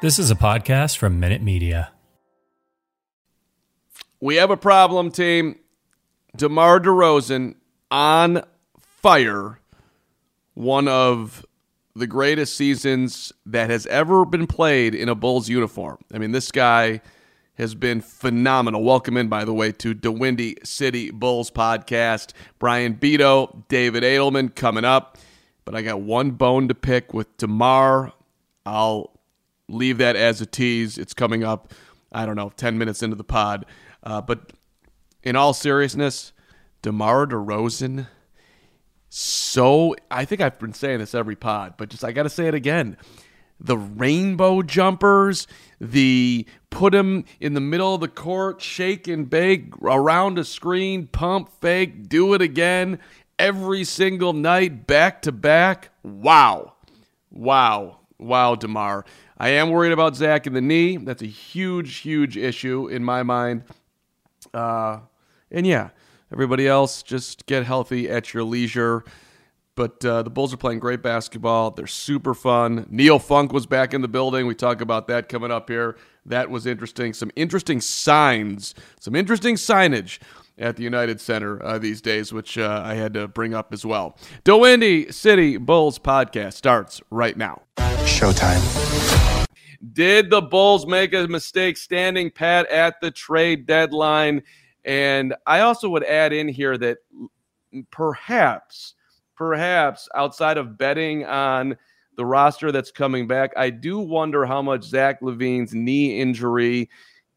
This is a podcast from Minute Media. We have a problem, team. DeMar DeRozan on fire. One of the greatest seasons that has ever been played in a Bulls uniform. I mean, this guy has been phenomenal. Welcome in, by the way, to the Windy City Bulls podcast. Brian Beto, David Adelman coming up. But I got one bone to pick with DeMar. I'll leave that as a tease. It's coming up, I don't know, 10 minutes into the pod. Uh, but in all seriousness, DeMar DeRozan, so I think I've been saying this every pod, but just I got to say it again. The rainbow jumpers, the put him in the middle of the court, shake and bake around a screen, pump, fake, do it again every single night, back to back. Wow. Wow. Wow, DeMar. I am worried about Zach in the knee. That's a huge, huge issue in my mind. Uh, and yeah, everybody else, just get healthy at your leisure. But uh, the Bulls are playing great basketball. They're super fun. Neil Funk was back in the building. We talk about that coming up here. That was interesting. Some interesting signs, some interesting signage at the United Center uh, these days, which uh, I had to bring up as well. The City Bulls podcast starts right now. Showtime. Did the Bulls make a mistake standing pat at the trade deadline? And I also would add in here that perhaps, perhaps outside of betting on the roster that's coming back, I do wonder how much Zach LaVine's knee injury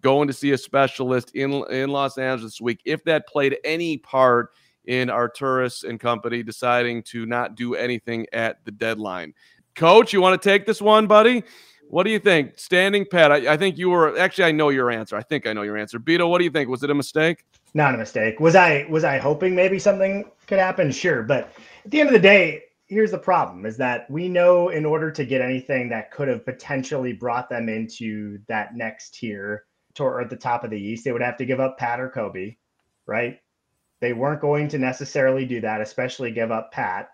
going to see a specialist in in Los Angeles this week. If that played any part in Arturas and company deciding to not do anything at the deadline. Coach, you want to take this one, buddy? What do you think? Standing pat. I, I, think you were actually. I know your answer. I think I know your answer. Beto, what do you think? Was it a mistake? Not a mistake. Was I was I hoping maybe something could happen? Sure, but at the end of the day, here's the problem: is that we know in order to get anything that could have potentially brought them into that next tier or at the top of the East, they would have to give up Pat or Kobe, right? They weren't going to necessarily do that, especially give up Pat.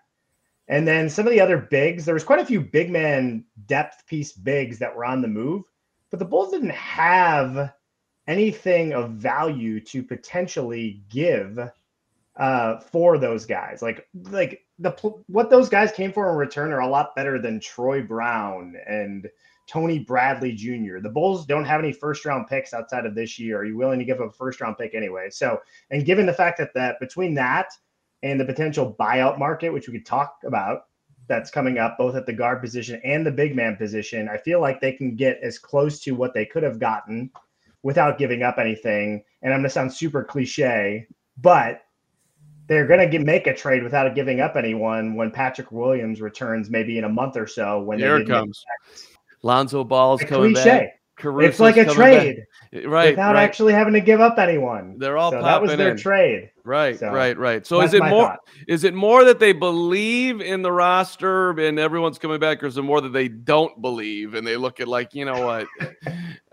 And then some of the other bigs, there was quite a few big man depth piece bigs that were on the move, but the Bulls didn't have anything of value to potentially give uh, for those guys. Like like the what those guys came for in return are a lot better than Troy Brown and Tony Bradley Jr. The Bulls don't have any first round picks outside of this year. Are you willing to give up a first round pick anyway? So, and given the fact that that between that and the potential buyout market, which we could talk about, that's coming up both at the guard position and the big man position, I feel like they can get as close to what they could have gotten without giving up anything. And I'm going to sound super cliche, but they're going to make a trade without giving up anyone when Patrick Williams returns, maybe in a month or so. When there it comes. Lonzo Ball's a coming cliche. back. Caruso's it's like a trade, back. right? Without right. actually having to give up anyone. They're all so that was their in. trade. Right, so right, right. So is it more? Thought. Is it more that they believe in the roster and everyone's coming back, or is it more that they don't believe and they look at like you know what?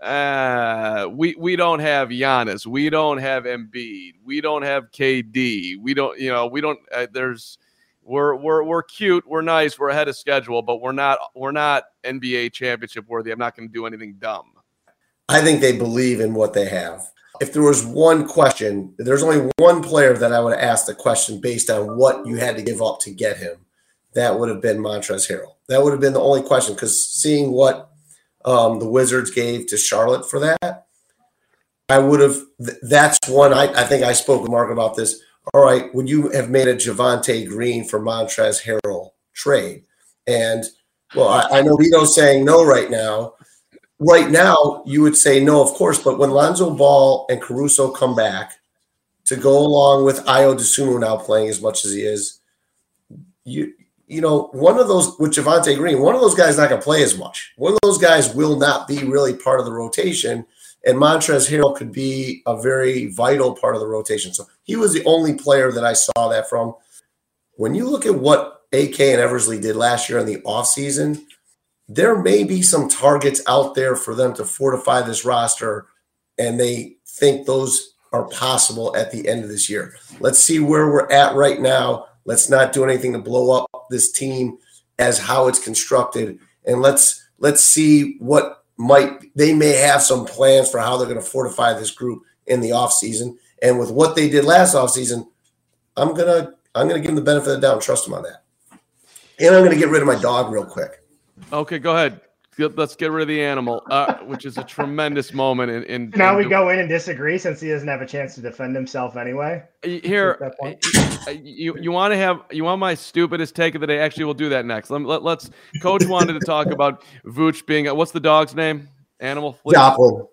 uh, we we don't have Giannis, we don't have Embiid, we don't have KD, we don't you know we don't. Uh, there's we're we're we're cute, we're nice, we're ahead of schedule, but we're not we're not NBA championship worthy. I'm not going to do anything dumb. I think they believe in what they have. If there was one question, there's only one player that I would have asked the question based on what you had to give up to get him. That would have been Montrezl Harrell. That would have been the only question because seeing what um, the Wizards gave to Charlotte for that, I would have. Th- that's one I, I think I spoke with Mark about this. All right, would you have made a Javonte Green for Montrezl Harrell trade? And well, I, I know Vito's saying no right now. Right now, you would say no, of course. But when Lonzo Ball and Caruso come back to go along with Ayo Dosunmu now playing as much as he is, you you know, one of those with Javonte Green, one of those guys not going to play as much. One of those guys will not be really part of the rotation, and Montrezl Harrell could be a very vital part of the rotation. So he was the only player that I saw that from. When you look at what AK and Eversley did last year in the offseason, there may be some targets out there for them to fortify this roster, and they think those are possible at the end of this year. Let's see where we're at right now. Let's not do anything to blow up this team as how it's constructed, and let's let's see what might they may have some plans for how they're going to fortify this group in the offseason. And with what they did last offseason, I'm gonna I'm gonna give them the benefit of the doubt and trust them on that. And I'm gonna get rid of my dog real quick. Okay, go ahead. Let's get rid of the animal, uh, which is a tremendous moment. In, in Now in we go in and disagree since he doesn't have a chance to defend himself anyway. Here, At that point. uh, you you want to have you want my stupidest take of the day? Actually, we'll do that next. Let, let, let's. Coach wanted to talk about Vooch being. What's the dog's name? Animal. Flea? Joplin,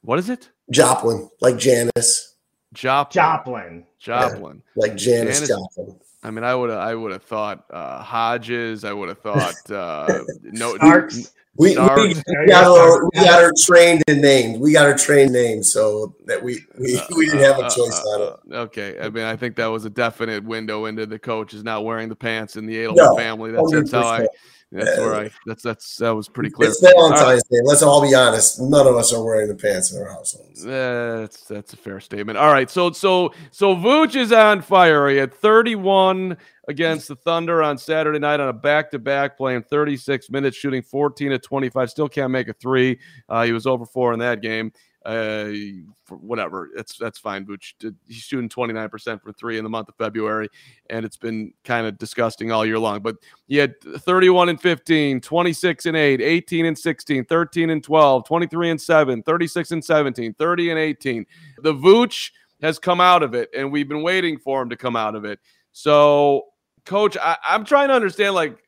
What is it? Joplin, like Janis, Joplin. Joplin. Joplin. like Janis, Janis- Joplin. I mean, I would have. I would have thought uh, Hodges. I would have thought uh, no. Starks. We, we, Starks. we got her, we got her trained and named. We got her trained named so that we we, we didn't have a Uh, choice uh, on it. uh, Okay, I mean, I think that was a definite window into the coach is not wearing the pants in the Edelman No, family. That's, that's how I. 100%. That's where I. That's that's that was pretty clear. It's Valentine's Day. Let's all be honest. None of us are wearing the pants in our households. That's that's a fair statement. All right, so so so Vooch is on fire. He had 31 against the Thunder on Saturday night on a back-to-back, playing 36 minutes, shooting 14 to 25. Still can't make a three. Uh, he was over four in that game. Uh, whatever, that's that's fine. Vooch he's shooting 29% for three in the month of February, and it's been kind of disgusting all year long. But he had 31 and 15, 26 and 8, 18 and 16, 13 and 12, 23 and 7, 36 and 17, 30 and 18. The Vooch has come out of it, and we've been waiting for him to come out of it. So, coach, I, I'm trying to understand, like,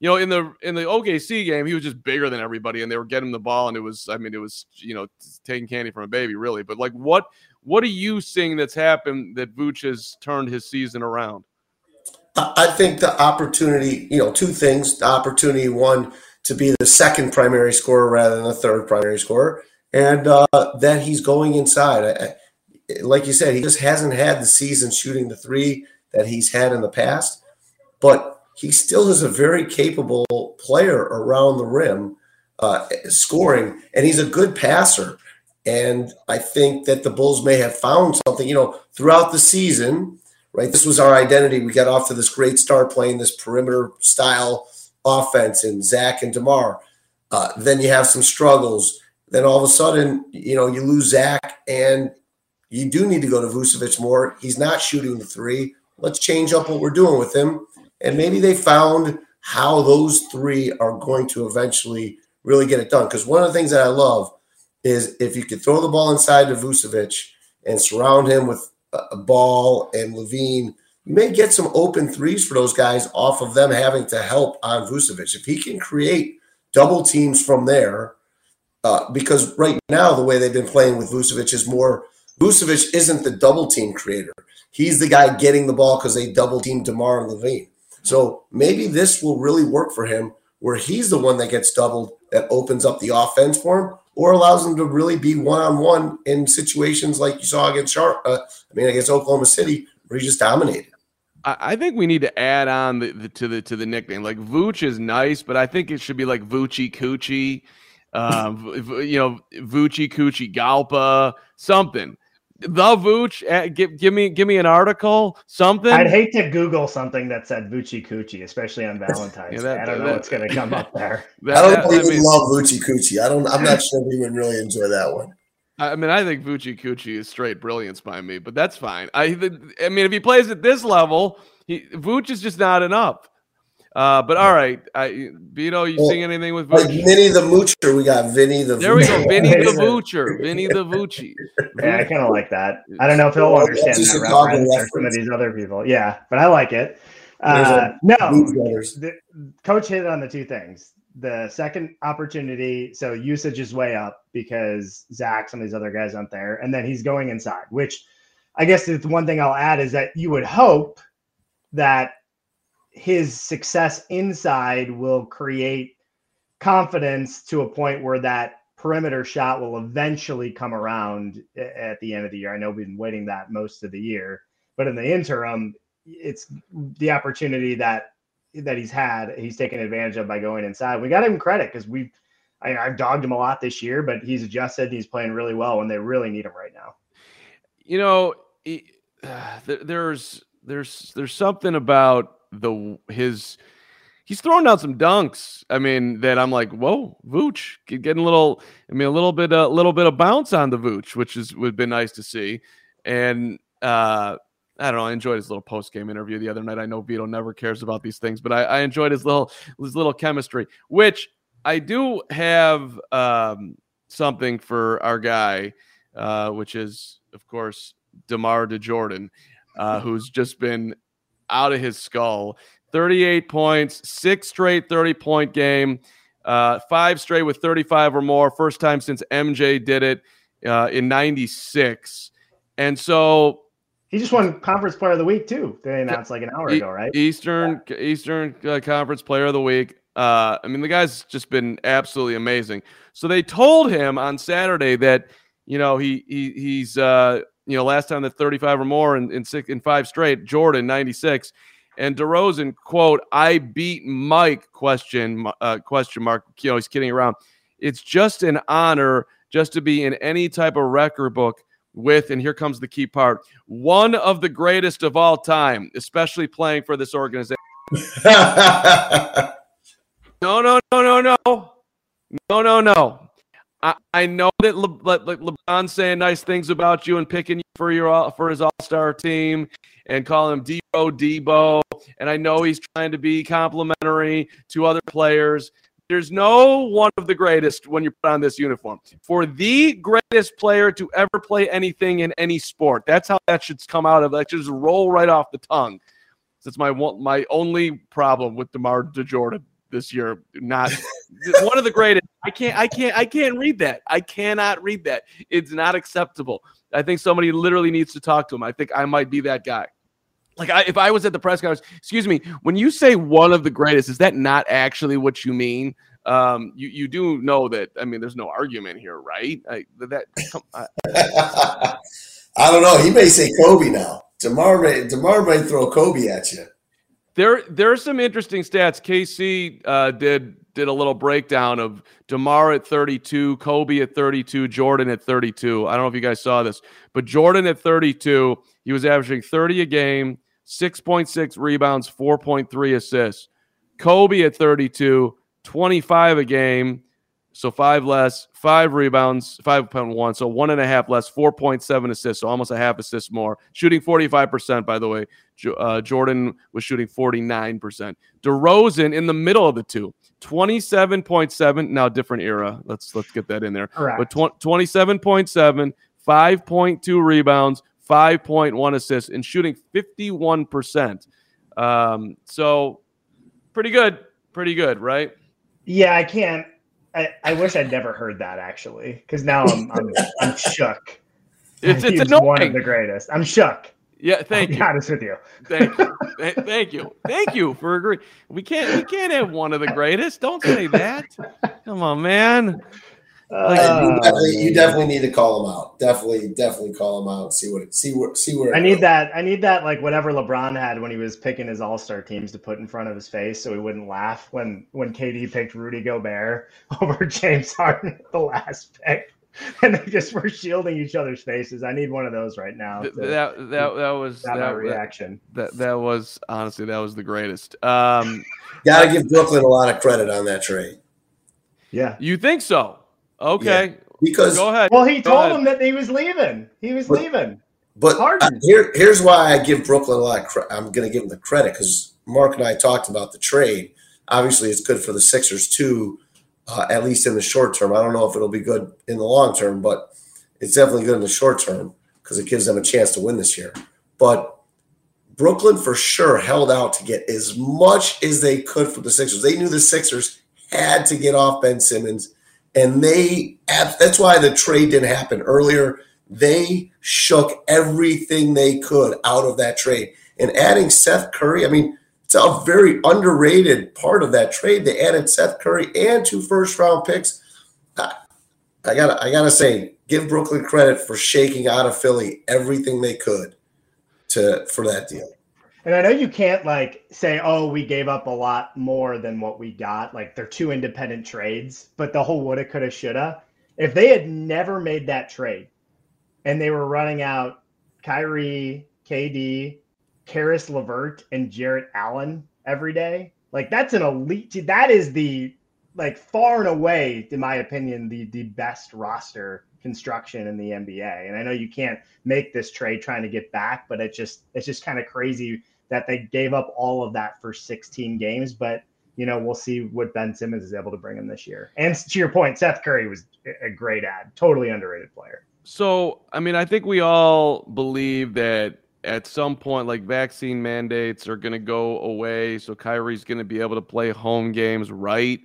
you know, in the in the OKC game, he was just bigger than everybody, and they were getting the ball, and it was, I mean, it was, you know, taking candy from a baby, really. But like, what what are you seeing that's happened that Vooch has turned his season around? I think the opportunity, you know, two things. The opportunity, one, to be the second primary scorer rather than the third primary scorer, and uh, that he's going inside. I- like you said, he just hasn't had the season shooting the three that he's had in the past, but he still is a very capable player around the rim, uh, scoring, and he's a good passer. And I think that the Bulls may have found something, you know, throughout the season right? This was our identity. We got off to this great start playing this perimeter style offense in Zach and DeMar. Uh, then you have some struggles. Then all of a sudden, you know, you lose Zach and you do need to go to Vucevic more. He's not shooting the three. Let's change up what we're doing with him. And maybe they found how those three are going to eventually really get it done. Because one of the things that I love is if you could throw the ball inside to Vucevic and surround him with a ball and LaVine, you may get some open threes for those guys off of them having to help on Vucevic. If he can create double teams from there, uh, because right now the way they've been playing with Vucevic is more Vucevic isn't the double team creator. He's the guy getting the ball because they double team DeMar and LaVine. So maybe this will really work for him where he's the one that gets doubled that opens up the offense for him or allows him to really be one on one in situations like you saw against Char- uh, I mean against Oklahoma City where he just dominated. I think we need to add on the, the, to the to the nickname. Like Vooch is nice, but I think it should be like Voochie Coochie, uh, you know, Voochie Coochie Galpa, something. The Vooch, uh, give give me give me an article, something. I'd hate to Google something that said Vucci Coochie, especially on Valentine's. Yeah, Day. that- I don't know that- what's going to come up there. That- I don't that- know if I he mean- would love Vucci Coochie. I don't I'm not sure if he would really enjoy that one. I mean, I think Vucci Coochie is straight brilliance by me, but that's fine. I, I mean, if he plays at this level, he, Vooch is just not enough. Uh, but all right, I, Vito, you Well, seeing anything with Like Vinny the Moocher, we got Vinny the. There we go, Voocher. Vinny the Voocher, Vinny the Voochie. Yeah, I kind of like that. I don't know if he'll Well, understand that Chicago reference or some of these other people. Yeah, but I like it. Uh, no, the, coach hit on the two things. The second opportunity, so usage is way up because Zach, some of these other guys aren't there, and then he's going inside. Which I guess the one thing I'll add is that you would hope that his success inside will create confidence to a point where that perimeter shot will eventually come around at the end of the year. I know we've been waiting that most of the year, but in the interim, it's the opportunity that that he's had. He's taken advantage of by going inside. We got him credit because we, I, I've dogged him a lot this year, but he's adjusted. And he's playing really well when they really need him right now. You know, there- there's there's there's something about the his he's throwing out some dunks. I mean, that I'm like, whoa, Vooch getting a little. I mean, a little bit a little bit of bounce on the Vooch, which is would been nice to see. And uh, I don't know. I enjoyed his little post game interview the other night. I know Vito never cares about these things, but I, I enjoyed his little his little chemistry. Which I do have um, something for our guy, uh, which is of course Demar DeJordan, uh, who's just been out of his skull. 38 points, six straight 30 point game, uh, five straight with 35 or more. First time since MJ did it uh, in 96. And so He just won Conference Player of the Week too. They announced like an hour ago, right? Eastern Eastern uh, Conference Player of the Week. Uh, I mean, the guy's just been absolutely amazing. So they told him on Saturday that you know he he he's uh, you know, last time that 35 or more in, in six in five straight, Jordan 96. And DeRozan, quote, I beat Mike, question, uh, question mark. You know, he's kidding around. It's just an honor just to be in any type of record book with, and here comes the key part, one of the greatest of all time, especially playing for this organization. no, no, no, no, no. No, no, no i, know that Le, Le, Le, lebron's saying nice things about you and picking you for your for his all-star team and calling him debo debo and i know he's trying to be complimentary to other players there's no one of the greatest when you put on this uniform. For the greatest player to ever play anything in any sport, that's how that should come out of. That should just roll right off the tongue. That's my one, my only problem with Demar DeJordan this year. Not one of the greatest. I can't. I can't. I can't read that. I cannot read that. It's not acceptable. I think somebody literally needs to talk to him. I think I might be that guy. Like I, if I was at the press conference, excuse me, when you say one of the greatest, is that not actually what you mean? Um, you you do know that. I mean, there's no argument here, right? I, that come, I, I don't know. He may say Kobe now. Demar may Demar may throw Kobe at you. there there are some interesting stats. KC uh, did did a little breakdown of Demar at 32, Kobe at 32, Jordan at 32. I don't know if you guys saw this, but Jordan at 32, he was averaging 30 a game, 6.6 rebounds, 4.3 assists. Kobe at 32, 25 a game, so five less, five rebounds, 5.1, so one and a half less, 4.7 assists, so almost a half assist more. Shooting 45%, by the way. Uh, Jordan was shooting 49%. DeRozan in the middle of the two, 27.7. Now, different era. Let's let's get that in there. Correct. But tw- 27.7, 5.2 rebounds, 5.1 assists, and shooting 51%. Um, so pretty good. Pretty good, right? Yeah, I can't. I, I wish I'd never heard that actually, because now I'm I'm, I'm shook. It's, it's one of the greatest. I'm shook. Yeah, thank I'll be you. honest with you. Thank you. Th- Thank you. Thank you for agreeing. We can't we can't have one of the greatest. Don't say that. Come on, man. Like, you, Uh, definitely, you definitely need to call him out. Definitely, definitely call him out see what see where see where. I need that. I need that. Like whatever LeBron had when he was picking his All Star teams to put in front of his face, so he wouldn't laugh when when KD picked Rudy Gobert over James Harden at the last pick, and they just were shielding each other's faces. I need one of those right now. to that that that was that, that, reaction. that that was honestly that was the greatest. Um, Got to give Brooklyn a lot of credit on that trade Yeah. you think so? Okay, because. go ahead. Well, he Go told ahead. him that he was leaving. He was But- leaving. But uh, here, here's why I give Brooklyn a lot of credit. I'm going to give them the credit because Mark and I talked about the trade. Obviously, it's good for the Sixers too, uh, at least in the short term. I don't know if it'll be good in the long term, but it's definitely good in the short term because it gives them a chance to win this year. But Brooklyn for sure held out to get as much as they could from the Sixers. They knew the Sixers had to get off Ben Simmons, and they that's why the trade didn't happen earlier. They shook everything they could out of that trade. And adding Seth Curry, I mean, it's a very underrated part of that trade. They added Seth Curry and two first round picks. I, I gotta I gotta say, give Brooklyn credit for shaking out of Philly everything they could to for that deal. And I know you can't like say, oh, we gave up a lot more than what we got. Like they're two independent trades, but the whole woulda, coulda, shoulda. If they had never made that trade and they were running out Kyrie, KD, Caris LeVert, and Jarrett Allen every day, like that's an elite. That is the like far and away, in my opinion, the the best roster construction in the NBA. And I know you can't make this trade trying to get back, but it just it's just kind of crazy that they gave up all of that for 16 games. But you know, we'll see what Ben Simmons is able to bring him this year. And to your point, Seth Curry was a great ad, totally underrated player. So, I mean, I think we all believe that at some point, like vaccine mandates are going to go away. So Kyrie's going to be able to play home games, right?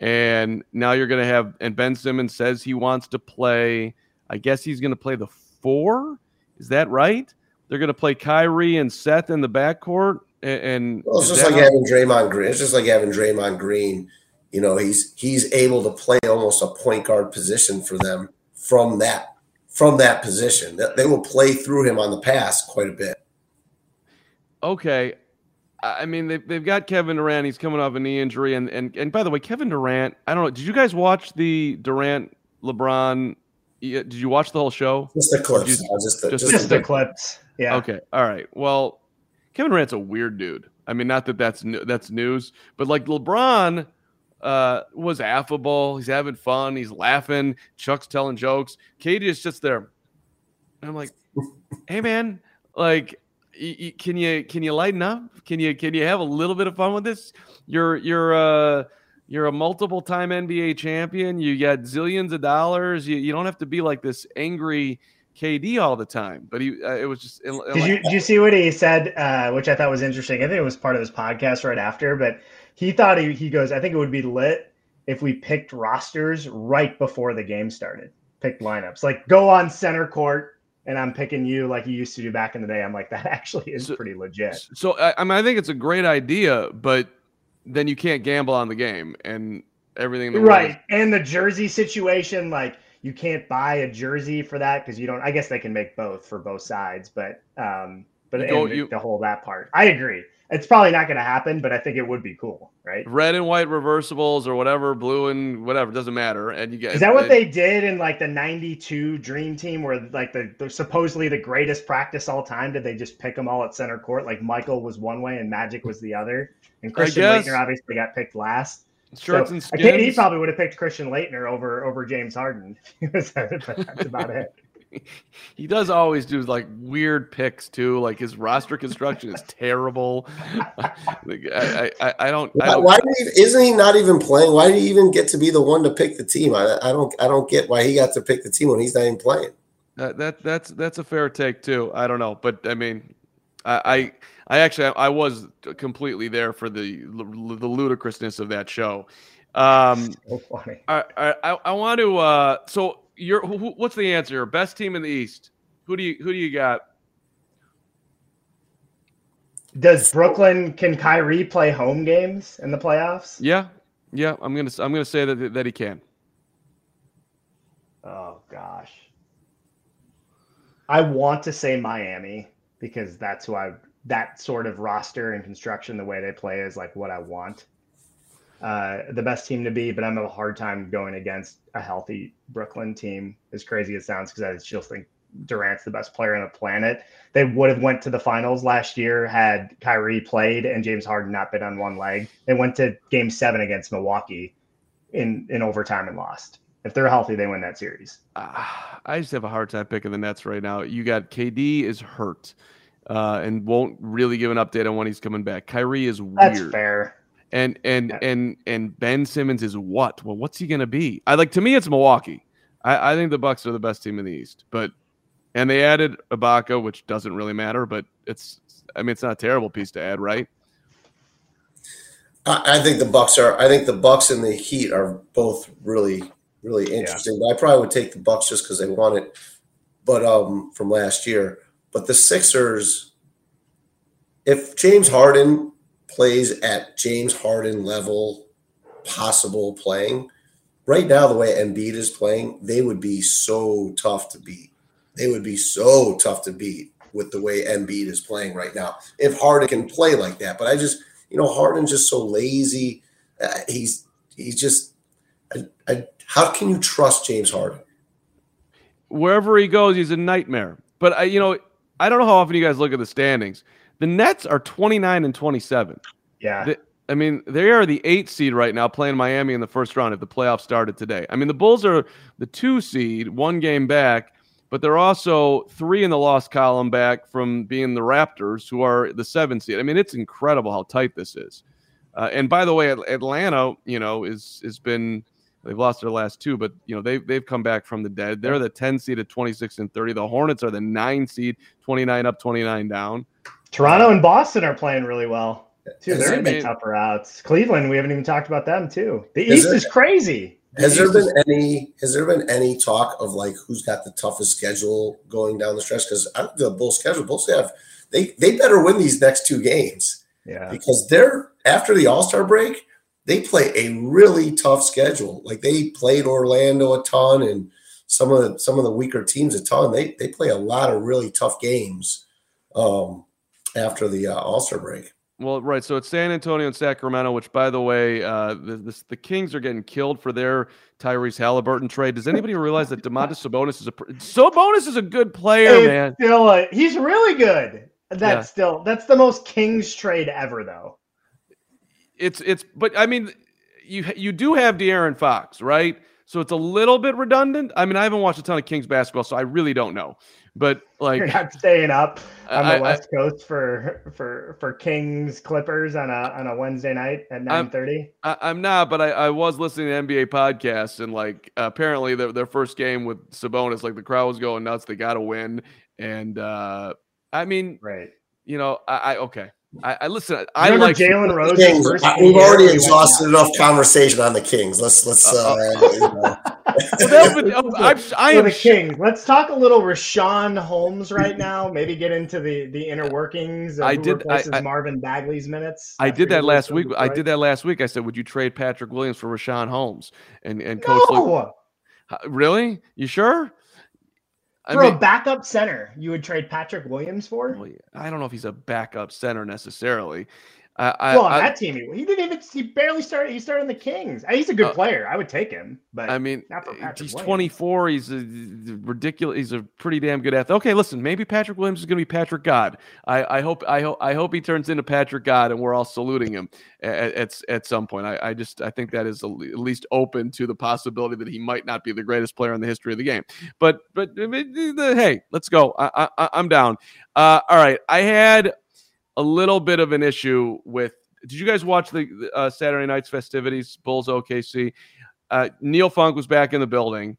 And now you're going to have, and Ben Simmons says he wants to play. I guess he's going to play the four. Is that right? They're going to play Kyrie and Seth in the backcourt. And, and well, it's just like having Draymond Green. It's just like having Draymond Green. You know, he's he's able to play almost a point guard position for them from that from that position. They will play through him on the pass quite a bit. Okay, I mean, they've, they've got Kevin Durant. He's coming off a knee injury. And, and, and by the way, Kevin Durant, I don't know. Did you guys watch the Durant LeBron? Did you watch the whole show? Just the clips. You, just, the, just, just the, the clips. Yeah. Okay. All right. Well, Kevin Durant's a weird dude. I mean, not that that's that's news, but like LeBron uh, was affable. He's having fun. He's laughing. Chuck's telling jokes. KD is just there. And I'm like, hey man, like can you can you lighten up? Can you can you have a little bit of fun with this? You're you're uh you're a multiple time NBA champion. You got zillions of dollars. You, you don't have to be like this angry KD all the time. But he uh, it was just. It, did you did you see what he said? Uh, which I thought was interesting. I think it was part of his podcast right after. But he thought he he goes. I think it would be lit if we picked rosters right before the game started. picked lineups like go on center court and I'm picking you like you used to do back in the day. I'm like, that actually is so, pretty legit. So I mean, I think it's a great idea, but then you can't gamble on the game and everything. right, is- and the jersey situation, like you can't buy a jersey for that because you don't. I guess they can make both for both sides, but um, but you the, you, the whole that part, I agree it's probably not going to happen, but I think it would be cool, right? Red and white reversibles or whatever, blue and whatever doesn't matter. And you get is that what they did in like the '92 Dream Team, where like the, the, supposedly the greatest practice all time? Did they just pick them all at center court? Like Michael was one way and Magic was the other, and Christian Laettner obviously got picked last. Shirts so, and skins. KD probably would have picked Christian Laettner over over James Harden. that's about it. he does always do like weird picks too. Like his roster construction is terrible. like, I, I, I, don't. I don't. Why he, isn't he not even playing? Why did he even get to be the one to pick the team? I, I don't. I don't get why he got to pick the team when he's not even playing. That, that that's that's a fair take too. I don't know, but I mean, I I, I actually I was completely there for the the ludicrousness of that show. Um, so funny. I I, I want to. Uh, so you're who, what's the answer? Best team in the East. Who do you who do you got? Does Brooklyn can Kyrie play home games in the playoffs? Yeah, yeah. I'm gonna I'm gonna say that that he can. Oh gosh, I want to say Miami because that's who I that sort of roster and construction, the way they play is like what I want uh, the best team to be, but I'm a hard time going against a healthy Brooklyn team. As crazy as it sounds, because I still think Durant's the best player on the planet. They would have went to the finals last year had Kyrie played and James Harden not been on one leg. They went to Game Seven against Milwaukee in in overtime and lost. If they're healthy, they win that series. Uh, I just have a hard time picking the Nets right now. You got KD is hurt. uh, and won't really give an update on when he's coming back. Kyrie is weird. That's fair. And and and and Ben Simmons is what? Well, what's he gonna be? I like to me, it's Milwaukee. I, I think the Bucks are the best team in the East, but and they added Ibaka, which doesn't really matter, but it's I mean it's not a terrible piece to add, right? I, I think the Bucks are. I think the Bucks and the Heat are both really, really interesting. But I probably would take the Bucks just because they won it, but um, from last year. But the Sixers, if James Harden plays at James Harden level, possible playing right now, the way Embiid is playing, they would be so tough to beat. They would be so tough to beat with the way Embiid is playing right now. If Harden can play like that, but I just you know, Harden's just so lazy. Uh, he's he's just. I, I, how can you trust James Harden? Wherever he goes, he's a nightmare. But I, you know, I don't know how often you guys look at the standings. The Nets are 29 and 27. Yeah. The- I mean, they are the eight seed right now, playing Miami in the first round if the playoffs started today. I mean, the Bulls are the two seed, one game back, but they're also three in the loss column back from being the Raptors, who are the seven seed. I mean, it's incredible how tight this is. Uh, and by the way, Atlanta, you know, is has been they've lost their last two, but you know they've they've come back from the dead. They're the ten seed at twenty six and thirty. The Hornets are the nine seed, twenty nine up, twenty nine down. Toronto and Boston are playing really well. Too. Has They're gonna be been- tougher outs. Cleveland, we haven't even talked about them too. The Is East there- is crazy. The Has there East been is- any? Has there been any talk of like who's got the toughest schedule going down the stretch? Because I don't think the Bulls schedule. Bulls have they they better win these next two games Yeah. because they're after the All Star break. They play a really tough schedule. Like they played Orlando a ton and some of the, some of the weaker teams a ton. They they play a lot of really tough games um, after the uh, All Star break. Well, right. So it's San Antonio and Sacramento, which, by the way, uh, the, this, the Kings are getting killed for their Tyrese Halliburton trade. Does anybody realize that Domantas Sabonis is a Sabonis is a good player, It's man? Still, a- he's really good. That's Yeah. still that's the most Kings trade ever, though. It's it's, but I mean, you you do have De'Aaron Fox, right? So it's a little bit redundant. I mean, I haven't watched a ton of Kings basketball, so I really don't know. But like, You're not staying up on the I- I- West Coast for for for Kings Clippers on a on a Wednesday night at nine thirty. I, I'm not, but I, I was listening to NBA podcasts, and like apparently their their first game with Sabonis, like the crowd was going nuts. They got to win, and uh I mean, Right. you know, I, I okay, I, I listen. I Remember like Jalen Rose. Kings, first uh, we've already exhausted nuts. enough conversation on the Kings. Let's let's. Uh, you know. Well, that would- I, I am the Kings. Let's talk a little Richaun Holmes right now. Maybe get into the the inner workings. Of I who did- I- I- Marvin Bagley's minutes. I did that last for week. I did that last week. I said, "Would you trade Patrick Williams for Richaun Holmes?" And and Coach, Luke, No, "Huh, really? You sure? I for mean, a backup center, you would trade Patrick Williams for. I don't know if he's a backup center necessarily. I, I, well, on I, that team, he, he didn't even. He barely started. He started in the Kings. Uh, He's a good Uh, player. I would take him, but I mean, Patrick he's Williams. 24. He's a ridiculous. He's a pretty damn good athlete. Okay, listen, maybe Patrick Williams is going to be Patrick God. I, I hope, I hope, I hope he turns into Patrick God, and we're all saluting him at at, at some point. I, I just, I think that is at least open to the possibility that he might not be the greatest player in the history of the game. But, but I mean, the- hey, let's go. I, I, I'm down. Uh, all right, I had a little bit of an issue with. Did you guys watch the uh, Saturday night's festivities, Bulls OKC? Uh, Neil Funk was back in the building,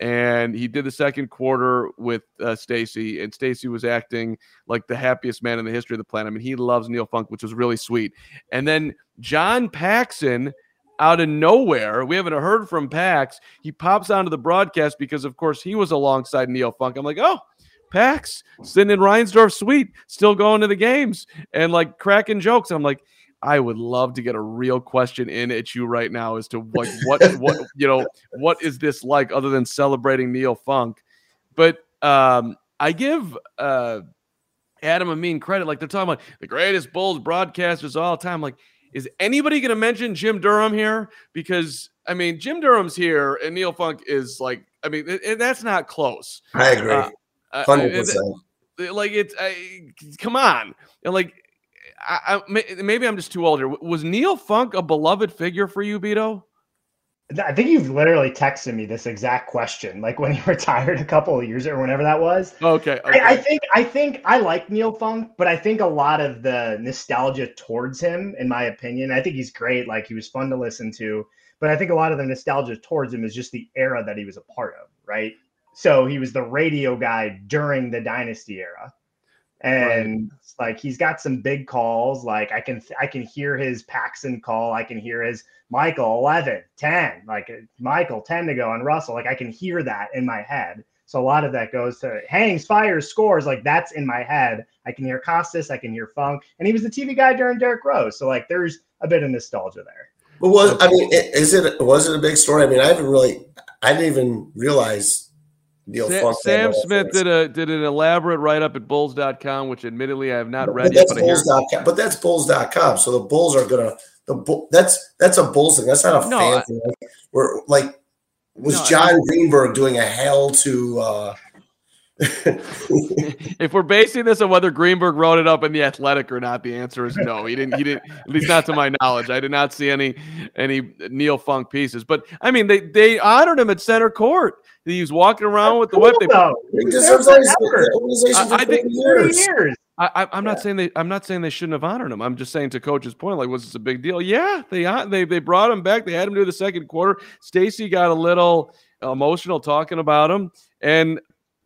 and he did the second quarter with uh, Stacey, and Stacey was acting like the happiest man in the history of the planet. I mean, he loves Neil Funk, which was really sweet. And then John Paxson, out of nowhere, we haven't heard from Pax. He pops onto the broadcast because, of course, he was alongside Neil Funk. I'm like, oh. Pax sitting in Reinsdorf suite, still going to the games and like cracking jokes. I'm like, I would love to get a real question in at you right now as to like what what you know what is this like other than celebrating Neil Funk. But um, I give uh, Adam Amin credit. Like they're talking about the greatest Bulls broadcasters of all time. Like, is anybody going to mention Jim Durham here? Because I mean, Jim Durham's here, and Neil Funk is like, I mean, it, it- that's not close. I agree, Uh, Uh, uh, hundred percent. like it's I, come on and like I, I, maybe i'm just too old here was neil funk a beloved figure for you Beto? I think you've literally texted me this exact question, like when he retired a couple of years or whenever that was. Okay. okay. I, I, think I think I like Neil Funk, but I think a lot of the nostalgia towards him, in my opinion, I think he's great. Like he was fun to listen to, but I think a lot of the nostalgia towards him is just the era that he was a part of, right? So he was the radio guy during the dynasty era. And right. like he's got some big calls. Like i can i can hear his paxson call. I can hear his michael 11 10 like michael 10 to go and russell. Like i can hear that in my head. So a lot of that goes to hangs fires scores. Like that's in my head. I can hear costas. I can hear funk. And he was the tv guy during derrick rose. So like there's a bit of nostalgia there. But was i mean is it was it a big story? I mean i haven't really i didn't even realize Neil Sam, Sam Smith did a did an elaborate write up at Bulls.com, which admittedly I have not read but yet. But, Bulls.com, but that's Bulls.com, so the Bulls are gonna the that's that's a Bulls thing. That's not a no, fan I, thing. We're like was no, Jon Greenberg doing a hell to uh if we're basing this on whether Greenberg wrote it up in the Athletic or not, the answer is no. He didn't. He didn't. At least not to my knowledge. I did not see any any Neil Funk pieces. But I mean, they they honored him at center court. He was walking around with the whip. They, he deserves organization for I, think, years. years. I, am not saying they. I'm not saying they shouldn't have honored him. I'm just saying to Coach's point, like, was this a big deal? Yeah, they uh, they they brought him back. They had him do the second quarter. Stacey got a little emotional talking about him, and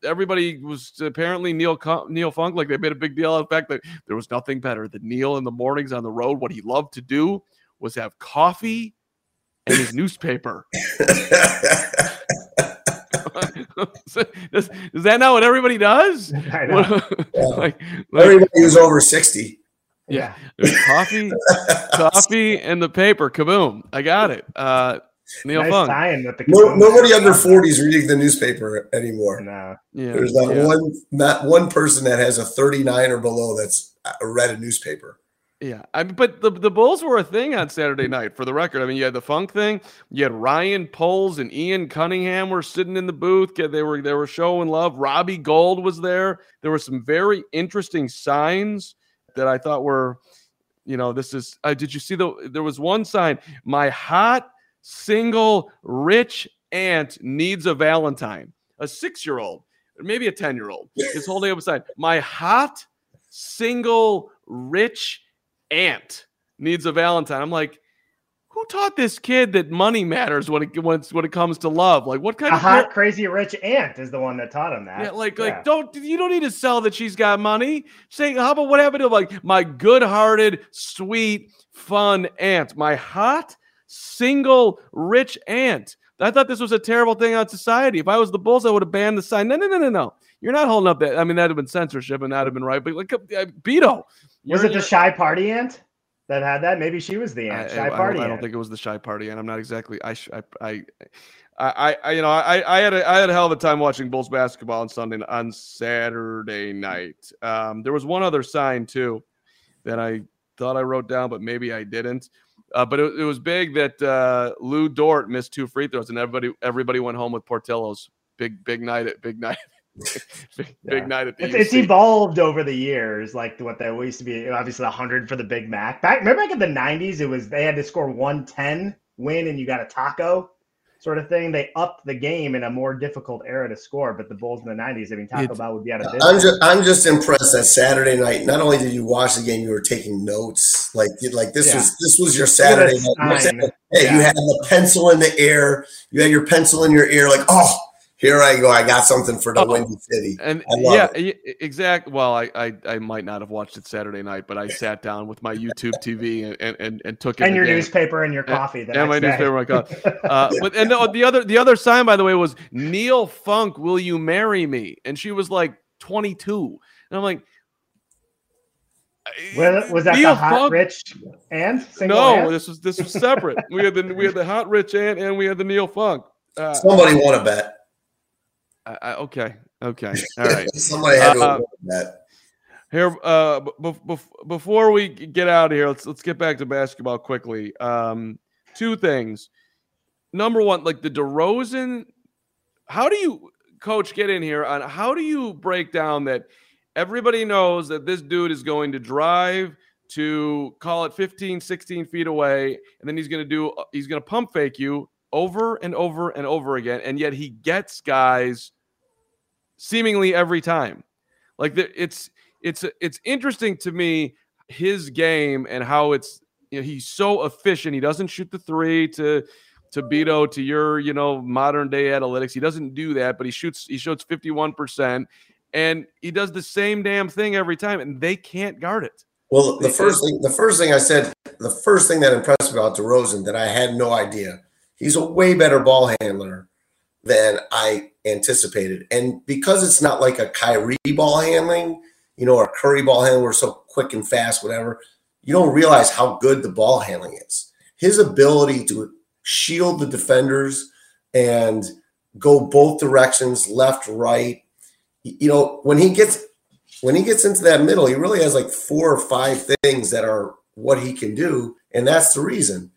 everybody was apparently Neil Neil Funk. Like they made a big deal of the fact that there was nothing better than Neil in the mornings on the road. What he loved to do was have coffee and his newspaper. is, is, that not what everybody does? like, like, everybody who's over 60. Yeah. coffee, coffee, and the paper. Kaboom. I got it. Uh, Neil nice Funk. No, nobody under 40 is reading the newspaper anymore. No. Yeah. There's not yeah. one not one person that has a 39 or below that's uh, read a newspaper. Yeah, I but the, the Bulls were a thing on Saturday night. For the record, I mean, you had the Funk thing. You had Ryan Poles and Ian Cunningham were sitting in the booth. They were they were showing love. Robbie Gould was there. There were some very interesting signs that I thought were, you know, this is. Uh, did you see the? There was one sign. My hot single rich aunt needs a Valentine. A six year old, maybe a ten year old, is holding up a sign. My hot single rich aunt needs a Valentine. I'm like, who taught this kid that money matters when it when, when it comes to love? Like, what kind a of hot, crazy rich aunt is the one that taught him that. Yeah, like, yeah. like, don't you don't need to sell that she's got money. Say, how about what happened to like my good-hearted, sweet, fun aunt, my hot, single, rich aunt. I thought this was a terrible thing on society. If I was the Bulls, I would have banned the sign. No, no, no, no, no. You're not holding up that. I mean, that'd have been censorship and that'd have been right. But like, uh, Beto, was it the Chi party aunt? that had that? Maybe she was the aunt. I, Chi I, party. I don't, I don't, think it was the Chi party aunt. I'm not exactly. I, I, I, I, you know, I, I had a, I had a hell of a time watching Bulls basketball on Sunday on Saturday night. Um, there was one other sign too that I thought I wrote down, but maybe I didn't. Uh, but it, it, was big that uh, Lu Dort missed two free throws, and everybody everybody went home with Portillo's. Big big night at big night big, yeah. night at the it's, it's, evolved over the years like what that used to be obviously 100 for the big mac. Back remember back in the 90s it was they had to score 110 win and you got a taco sort of thing. They upped the game in a more difficult era to score but the bulls in the 90s i mean taco bell would be out of business. i'm just i'm just impressed that saturday night not only did you watch the game you were taking notes. Like like this yeah. was this was your saturday night. Hey yeah. you had the pencil in the air. You had your pencil in your ear like oh here I go. I got something for the oh, Windy City. And yeah, exactly. Well, I, I, I might not have watched it Saturday night, but I sat down with my YouTube TV and and, and, and took it. And your game. newspaper and your coffee. And, and my day. newspaper, my coffee. Uh, but and the, the other the other sign, by the way, was Neil Funk. Will you marry me? And she was like 22, and I'm like. Was, was that Neil the hot Funk? rich and no? aunt? This was this was separate. we had the we had the hot rich aunt and we had the Neil Funk. Uh, Somebody won a bet. I, okay. Okay. All right. Somebody had to uh, that. Here, uh, b- b- before we get out of here, let's let's get back to basketball quickly. Um, two things. Number one, like the DeRozan. How do you, coach, get in here on how do you break down that everybody knows that this dude is going to drive to call it 15, 16 feet away, and then he's going to do he's going to pump fake you over and over and over again, and yet he gets guys seemingly every time. Like the, it's it's it's interesting to me his game and how it's you know, he's so efficient. He doesn't shoot the three to to Beto to your you know modern day analytics. He doesn't do that, but he shoots he shoots fifty one percent, and he does the same damn thing every time, and they can't guard it. Well, the first thing the first thing I said, the first thing that impressed me about DeRozan that I had no idea. He's a way better ball handler than I anticipated, and because it's not like a Kyrie ball handling, you know, or Curry ball handling, we're so quick and fast, whatever. You don't realize how good the ball handling is. His ability to shield the defenders and go both directions, left, right. You know, when he gets when he gets into that middle, he really has like four or five things that are what he can do, and that's the reason.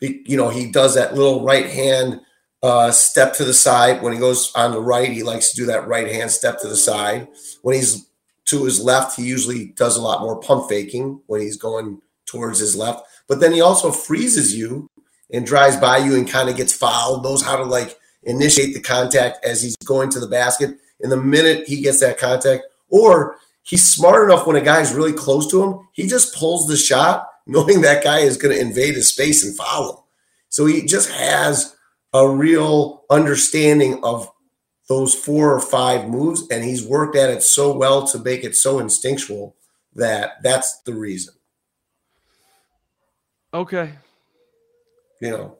You know, he does that little right hand uh, step to the side when he goes on the right. He likes to do that right hand step to the side. When he's to his left, he usually does a lot more pump faking when he's going towards his left. But then he also freezes you and drives by you and kind of gets fouled, knows how to like initiate the contact as he's going to the basket. In the minute he gets that contact, or he's smart enough when a guy's really close to him, he just pulls the shot, knowing that guy is going to invade his space and foul him. So he just has a real understanding of those four or five moves, and he's worked at it so well to make it so instinctual that that's the reason. Okay. You know,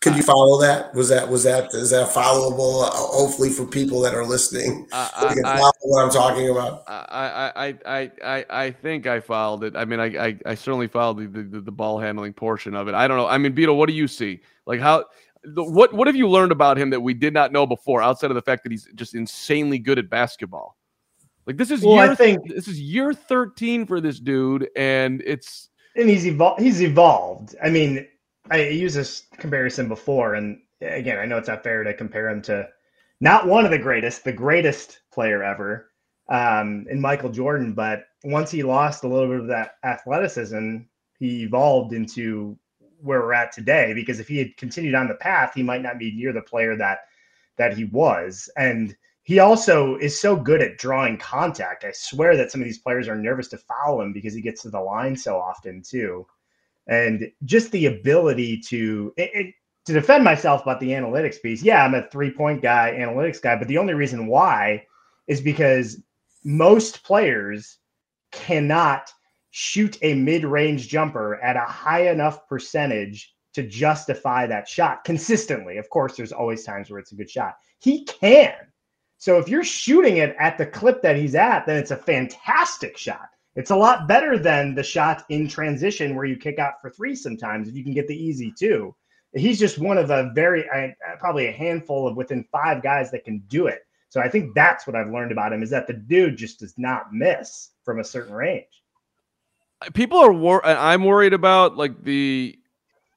could you follow that? Was that was that is that followable? Uh, hopefully, for people that are listening, I, I, follow what I'm talking about. I, I, I, I, I think I followed it. I mean, I, I, I certainly followed the, the, the ball handling portion of it. I don't know. I mean, Beetle, what do you see? Like how? What what have you learned about him that we did not know before, outside of the fact that he's just insanely good at basketball? Like this is well, year, I think this is year 13 for this dude, and it's and he's evolved. He's evolved. I mean, I used this comparison before, and again, I know it's not fair to compare him to not one of the greatest, the greatest player ever, um, in Michael Jordan. But once he lost a little bit of that athleticism, he evolved into where we're at today because if he had continued on the path, he might not be near the player that that he was. And he also is so good at drawing contact. I swear that some of these players are nervous to foul him because he gets to the line so often too. And just the ability to it, it, to defend myself about the analytics piece. Yeah, I'm a three point guy, analytics guy, but the only reason why is because most players cannot shoot a mid-range jumper at a high enough percentage to justify that shot consistently. Of course, there's always times where it's a good shot. He can. So if you're shooting it at the clip that he's at, then it's a fantastic shot. It's a lot better than the shot in transition where you kick out for three sometimes if you can get the easy two. He's just one of a very probably a handful of within five guys that can do it. So I think that's what I've learned about him is that the dude just does not miss from a certain range people are wor- I'm worried about like the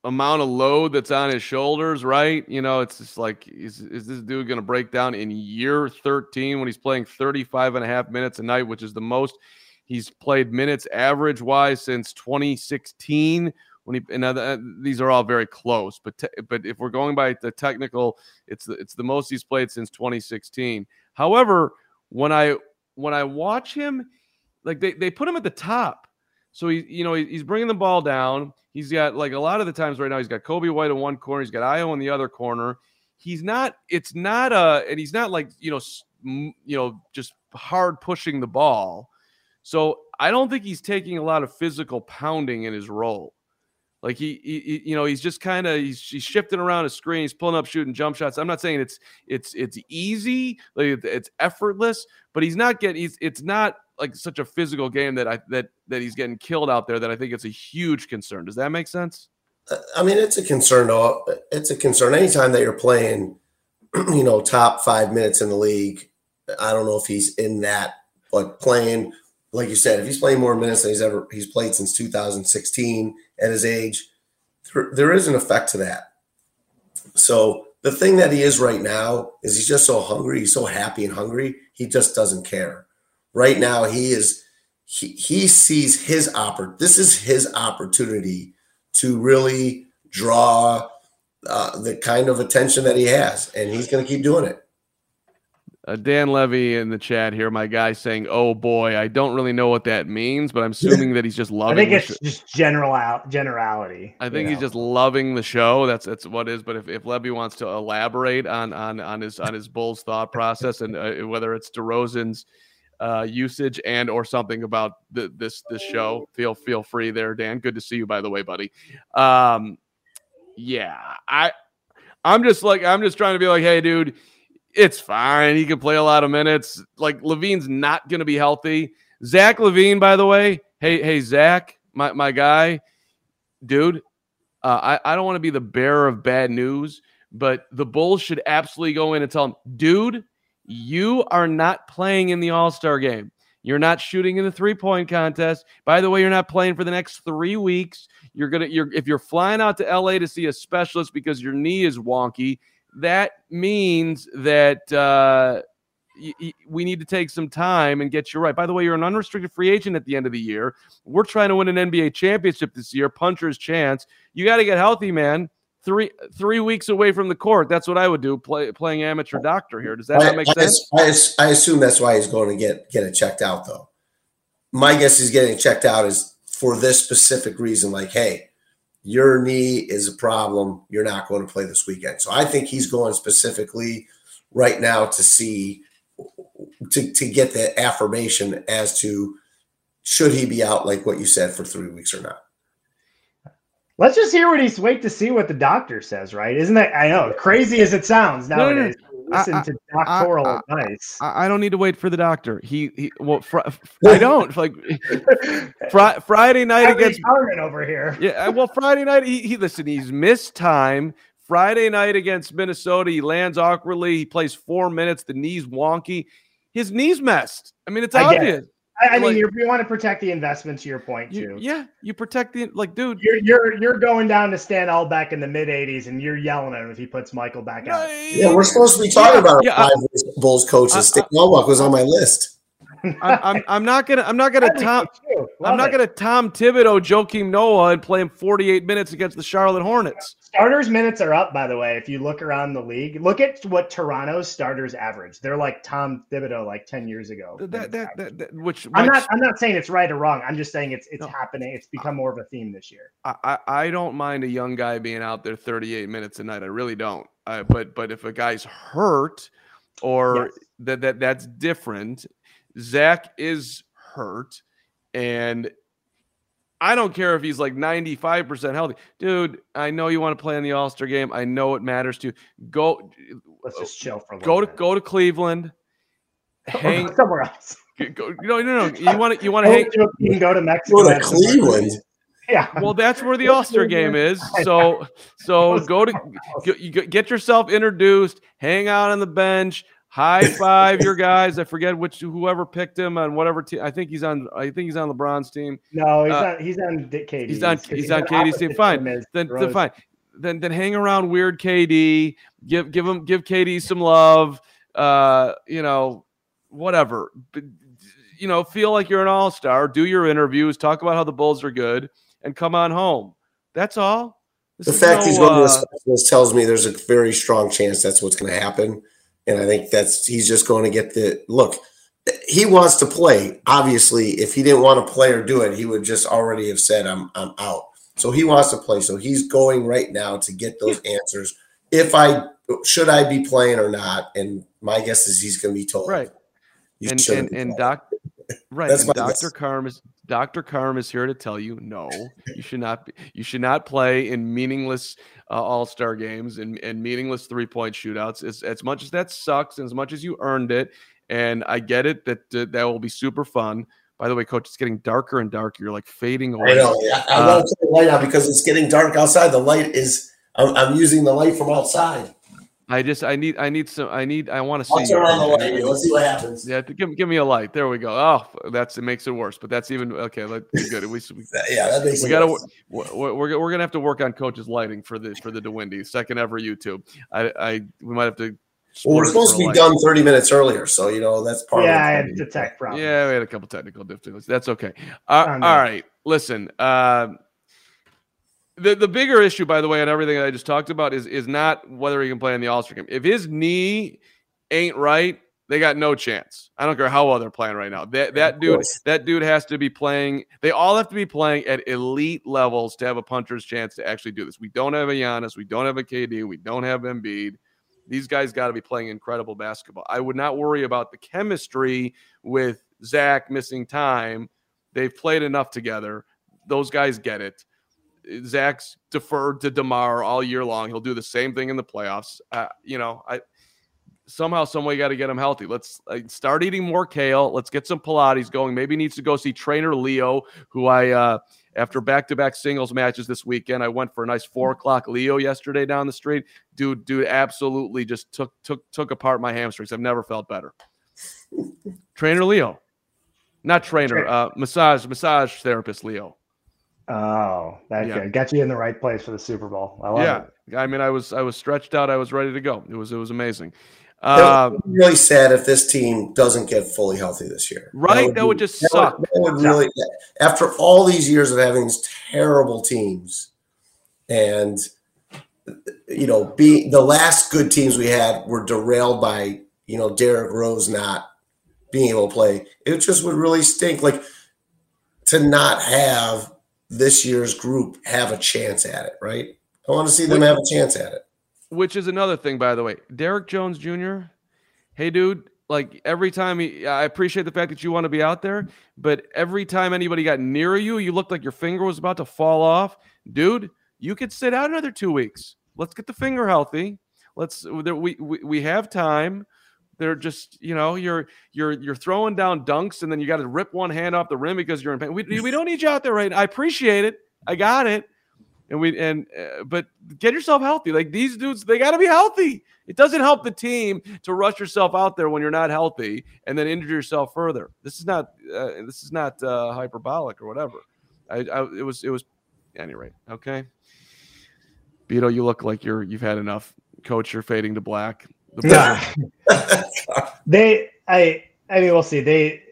amount of load that's on his shoulders, right? You know, it's just like, is, is this dude going to break down in year 13 when he's playing 35 and a half minutes a night, which is the most he's played minutes average wise since 2016 when he, and uh, these are all very close, but, te- but if we're going by the technical, it's the, it's the most he's played since 2016. However, when I, when I watch him, like they, they put him at the top so he, you know, he's bringing the ball down. He's got like a lot of the times right now. He's got Coby White in one corner. He's got Ayo in the other corner. He's not. It's not a, and he's not like you know, you know, just hard pushing the ball. So I don't think he's taking a lot of physical pounding in his role. Like he, he you know, he's just kind of he's, he's shifting around a screen. He's pulling up, shooting jump shots. I'm not saying it's it's it's easy, like it's effortless, but he's not getting. He's it's not like such a physical game that I that that he's getting killed out there that I think it's a huge concern. Does that make sense? Uh, I mean, it's a concern. It's a concern anytime that you're playing, you know, top five minutes in the league. I don't know if he's in that, but playing, like you said, if he's playing more minutes than he's ever he's played since 2016 at his age, there, there is an effect to that. So the thing that he is right now is he's just so hungry. He's so happy and hungry. He just doesn't care right now he is he, he sees his oppor- this is his opportunity to really draw uh, the kind of attention that he has, and he's going to keep doing it. Uh, Dan Levy in the chat here, my guy saying, "Oh boy, I don't really know what that means, but I'm assuming that he's just loving." I think the it's sh- just general out generality. I think he's know. just loving the show. That's that's what it is. But if, if Levy wants to elaborate on on on his on his Bulls thought process and uh, whether it's DeRozan's uh, usage and or something about the, this this show, feel feel free there, Dan. Good to see you, by the way, buddy. Um, yeah, I I'm just like I'm just trying to be like, hey, dude, it's fine. He can play a lot of minutes. Like LaVine's not going to be healthy. Zach LaVine, by the way, hey hey Zach, my my guy, dude. Uh, I I don't want to be the bearer of bad news, but the Bulls should absolutely go in and tell him, dude, you are not playing in the All Star game. You're not shooting in the three point contest. By the way, you're not playing for the next three weeks. You're gonna you're if you're flying out to LA to see a specialist because your knee is wonky, that means that uh, y- y- we need to take some time and get you right. By the way, you're an unrestricted free agent at the end of the year. We're trying to win an NBA championship this year, puncher's chance. You got to get healthy, man. Three three weeks away from the court. That's what I would do. Play playing amateur doctor here. Does that I, not make I- sense? I, I assume that's why he's going to get get it checked out, though. My guess is getting it checked out is for this specific reason. Like, hey, your knee is a problem. You're not going to play this weekend. So I think he's going specifically right now to see to to get the affirmation as to should he be out, like what you said, for three weeks or not. Let's just hear what he's wait to see what the doctor says, right? Isn't that I know crazy as it sounds no, no. nowadays. Listen I- to doctoral I- advice. I, I don't need to wait for the doctor. He, he well, fr- I don't like fri- Friday night against over here. Yeah, uh, well, Friday night he, he listen. He's missed time. Friday night against Minnesota, he lands awkwardly. He plays four minutes. The knee's wonky. His knee's messed. I mean, it's I obvious. I, I mean, Like- you're, you want to protect the investment. To your point, You- too. yeah, you protect the like, dude. You're you're you're going down to Stan Albeck in the mid '80s, and you're yelling at him if he puts Michael back out. Yeah, we're supposed to be talking Yeah, about yeah, five Bulls coaches. I- Stick Novak was on my list. I'm, I'm, I'm not gonna. I'm not gonna Tom. I'm not it. gonna Tom Thibodeau, Joakim Noah, and play him 48 minutes against the Charlotte Hornets. Starters minutes are up, by the way. If you look around the league, look at what Toronto's starters average. They're like Tom Thibodeau, like ten years ago. That, that, that, which I'm not. I'm not saying it's right or wrong. I'm just saying it's it's No. happening. It's become more of a theme this year. I, I I don't mind a young guy being out there 38 minutes a night. I really don't. Uh, but but if a guy's hurt, or Yes. that that that's different. Zach is hurt, and I don't care if he's like 95 percent healthy, dude. I know you want to play in the All Star game. I know it matters to you. Go Let's just chill for a go little to go to Cleveland. Hang. somewhere else. go, no no no. You want to you want to hang. Go to, you can go to Mexico. Go to Cleveland. Yeah. Well, that's where the All Star game is. So, so go to you get- get yourself introduced, hang out on the bench, high five your guys. I forget which whoever picked him on whatever team. I think he's on. I think he's on LeBron's team. No, he's Uh, on. He's on Dick KD. He's on. He's on KD's team. Fine. Then, then fine. Then then hang around weird KD. Give give him give KD some love. Uh, you know, whatever. But, you know, feel like you're an all star. Do your interviews. Talk about how the Bulls are good, and come on home. That's all. This The fact no, he's going to uh, a specialist tells me there's a very strong chance that's what's going to happen. And I think that's he's just going to get the look. He wants to play. Obviously, if he didn't want to play or do it, he would just already have said, "I'm I'm out." So he wants to play. So he's going right now to get those answers. If I should I be playing or not, and my guess is he's going to be told. right. You and and, and doc right That's dr carm is dr carm is here to tell you no you should not be, you should not play in meaningless uh, all-star games and, and meaningless three-point shootouts as, as much as that sucks and as much as you earned it and i get it that uh, that will be super fun by the way coach it's getting darker and darker you're like fading away I know. Yeah, I Uh, want to turn the light out because it's getting dark outside. The light is. I'm, I'm using the light from outside. I just i need i need some i need i want to I'll see turn you. on the light. Let's see what happens. yeah give, give me a light there we go oh that's it makes it worse but that's even okay let, good we, we Yeah, that makes we gotta worse. we're, we're, we're gonna have to work on coach's lighting for the for the DeWindy second ever YouTube. I I we might have to. Well, we're supposed to be light. done 30 minutes earlier, so you know that's part Yeah, I of had it. the tech problem. Yeah, we had a couple technical difficulties. That's okay. Uh, I all know. listen. Uh, The the bigger issue, by the way, on everything that I just talked about is is not whether he can play in the All Star game. If his knee ain't right, they got no chance. I don't care how well they're playing right now. That that dude that dude has to be playing. They all have to be playing at elite levels to have a puncher's chance to actually do this. We don't have a Giannis. We don't have a KD. We don't have Embiid. These guys got to be playing incredible basketball. I would not worry about the chemistry with Zach missing time. They've played enough together. Those guys get it. Zach's deferred to DeMar all year long. He'll do the same thing in the playoffs. Uh, you know, I somehow, some way, got to get him healthy. Let's uh, start eating more kale. Let's get some Pilates going. Maybe he needs to go see trainer Leo, who I uh, after back to back singles matches this weekend, I went for a nice four o'clock Leo yesterday down the street. Dude, dude, absolutely just took took took apart my hamstrings. I've never felt better. trainer Leo, not trainer, uh, massage massage therapist Leo. Oh, that Yeah. Got you in the right place for the Super Bowl. I love yeah, it. I mean, I was I was stretched out. I was ready to go. It was it was amazing. Uh, be really sad if this team doesn't get fully healthy this year. Right? That would just that suck. that would really, after all these years of having these terrible teams, and you know, be the last good teams we had were derailed by you know Derrick Rose not being able to play. It just would really stink. Like to not have this year's group have a chance at it. Right? I want to see them have a chance at it. which is another thing, by the way. Derrick Jones Jr. Hey, dude. Like every time he, I appreciate the fact that you want to be out there, but every time anybody got near you, you looked like your finger was about to fall off, dude. You could sit out another two weeks. Let's get the finger healthy. Let's. We, we we have time. They're just, you know, you're you're you're throwing down dunks, and then you got to rip one hand off the rim because you're in pain. We, we don't need you out there, right? now. I appreciate it. I got it and we and uh, but get yourself healthy. Like these dudes, they got to be healthy. It doesn't help the team to rush yourself out there when you're not healthy and then injure yourself further. This is not uh, this is not uh, hyperbolic or whatever. I, I it was it was any rate okay. Beto, you look like you're you've had enough. Coach, you're fading to black. Yeah. they I I mean we'll see. They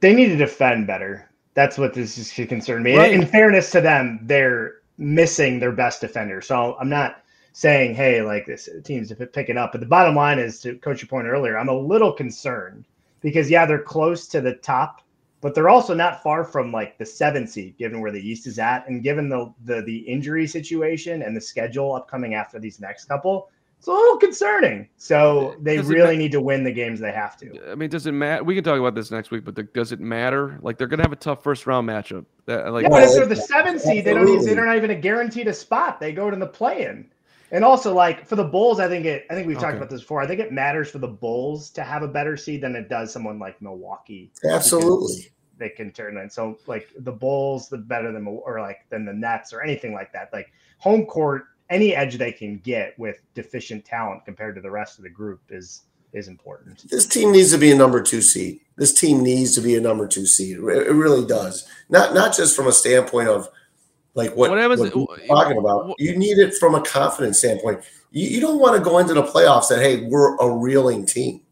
they need to defend better. That's what this is should concern me. Right. In fairness to them, they're missing their best defender. So I'm not saying, hey, like this team's picking up. But the bottom line is to coach your point earlier, I'm a little concerned because yeah, they're close to the top, but they're also not far from like the seven seed, given where the East is at, and given the the the injury situation and the schedule upcoming after these next couple. It's a little concerning. So they Does really ma- need to win the games they have to. I mean, does it matter? We can talk about this next week, but the, does it matter? Like they're gonna have a tough first round matchup. That, like Yeah, but if they're the seven seed, they don't even, they're not even a guaranteed a spot. They go to the play in. And also, like for the Bulls, I think it. I think we've talked about this before. I think it matters for the Bulls to have a better seed than it does someone like Milwaukee. Absolutely. They can turn in. So like the Bulls, the better than or like than the Nets or anything like that. Like home court, any edge they can get with deficient talent compared to the rest of the group is is important. this team needs to be a number two seed. This team needs to be a number two seed. It it really does. Not not just from a standpoint of like what, What happens- what you're talking about. what- You need it from a confidence standpoint. You, you don't want to go into the playoffs that hey, we're a reeling team.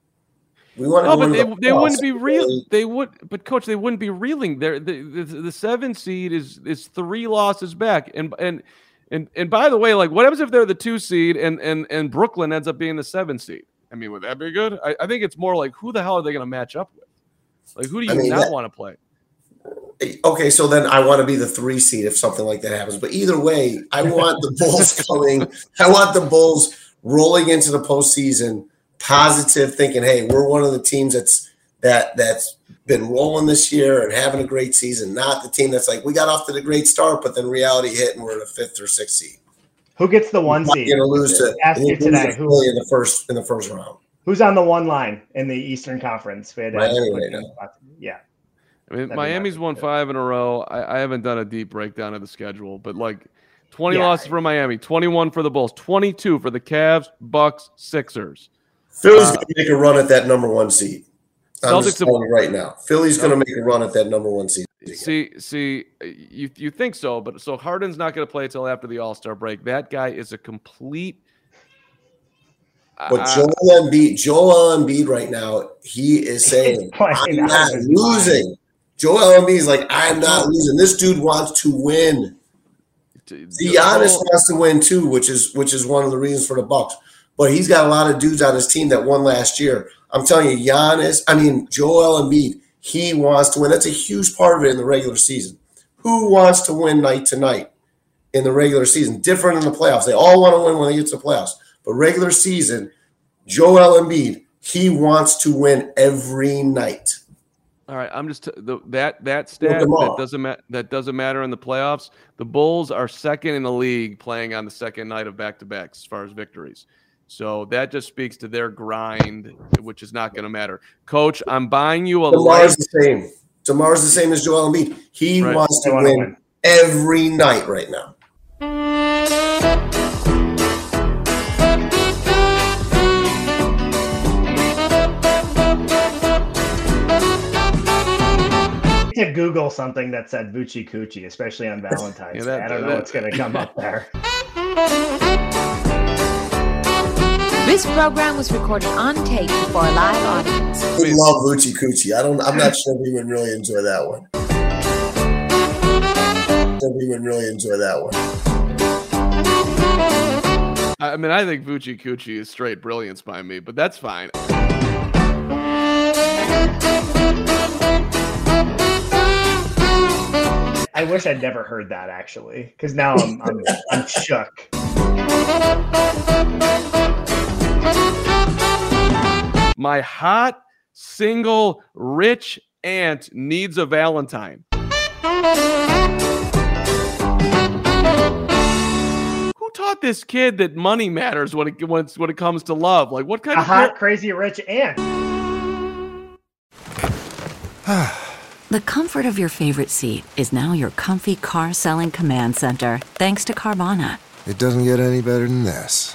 We want to No, go but they, the they wouldn't be real. really- They would, but coach, they wouldn't be reeling. There, the, the the seven seed is is three losses back, and and and and by the way, like what happens if they're the two seed and and and Brooklyn ends up being the seven seed? I mean, would that be good? I, I think it's more like who the hell are they going to match up with? Like who do you I mean, not that- want to play? Okay, so then I want to be the three seed if something like that happens. But either way, I want the Bulls coming. I want the Bulls rolling into the postseason, positive, thinking, "Hey, we're one of the teams that's that that's been rolling this year and having a great season." Not the team that's like, "We got off to the great start, but then reality hit and we're in a fifth or sixth seed." Who gets the one You're seed? going to lose to Ask you lose today, who- Philly in the first in the first round. Who's on the one line in the Eastern Conference? We had to- Miami right now. Yeah. I mean, That'd Miami's nice. won five in a row. I, I haven't done a deep breakdown of the schedule, but like twenty Yeah. losses for Miami, twenty-one for the Bulls, twenty-two for the Cavs, Bucks, Sixers. Philly's Uh, going to make a run at that number one seed. I'm Celtics just have- right now. Philly's going to make a run at that number one seed. See, see, you you think so, but so Harden's not going to play until after the All Star break. That guy is a complete. But uh, Joel Embiid, Joel Embiid right now, he is saying, I'm not mind. losing. Joel Embiid is like, I'm not losing. This dude wants to win. The Giannis wants to win too, which is which is one of the reasons for the Bucks. But he's got a lot of dudes on his team that won last year. I'm telling you, Giannis. I mean, Joel Embiid. He wants to win. That's a huge part of it in the regular season. Who wants to win night to night in the regular season? Different in the playoffs. They all want to win when they get to the playoffs. But regular season, Joel Embiid, he wants to win every night. All right, I'm just t- the, that that stat that doesn't ma- that doesn't matter in the playoffs. The Bulls are second in the league playing on the second night of back to backs as far as victories. So that just speaks to their grind, which is not going to matter. Coach, I'm buying you a light. The same. DeMar's the same as Joel Embiid. He Right. wants to wanna win, win. every night right now. to Google something that said Vucci Coochie, especially on Valentine's Yeah, Day. I don't know that- what's going to come up there. This program was recorded on tape for a live audience. We love Luchi Coochie. I don't. I'm not sure we would really enjoy that one. Sure We would really enjoy that one. I mean, I think Vucci Coochie is straight brilliance by me, but that's fine. I wish I'd never heard that actually, because now I'm, I'm I'm shook. My hot, single, rich aunt needs a Valentine. Who taught this kid that money matters when it when, when it comes to love? Like, what kind A of hot, par- crazy rich aunt. The comfort of your favorite seat is now your comfy car selling command center, thanks to Carvana. It doesn't get any better than this.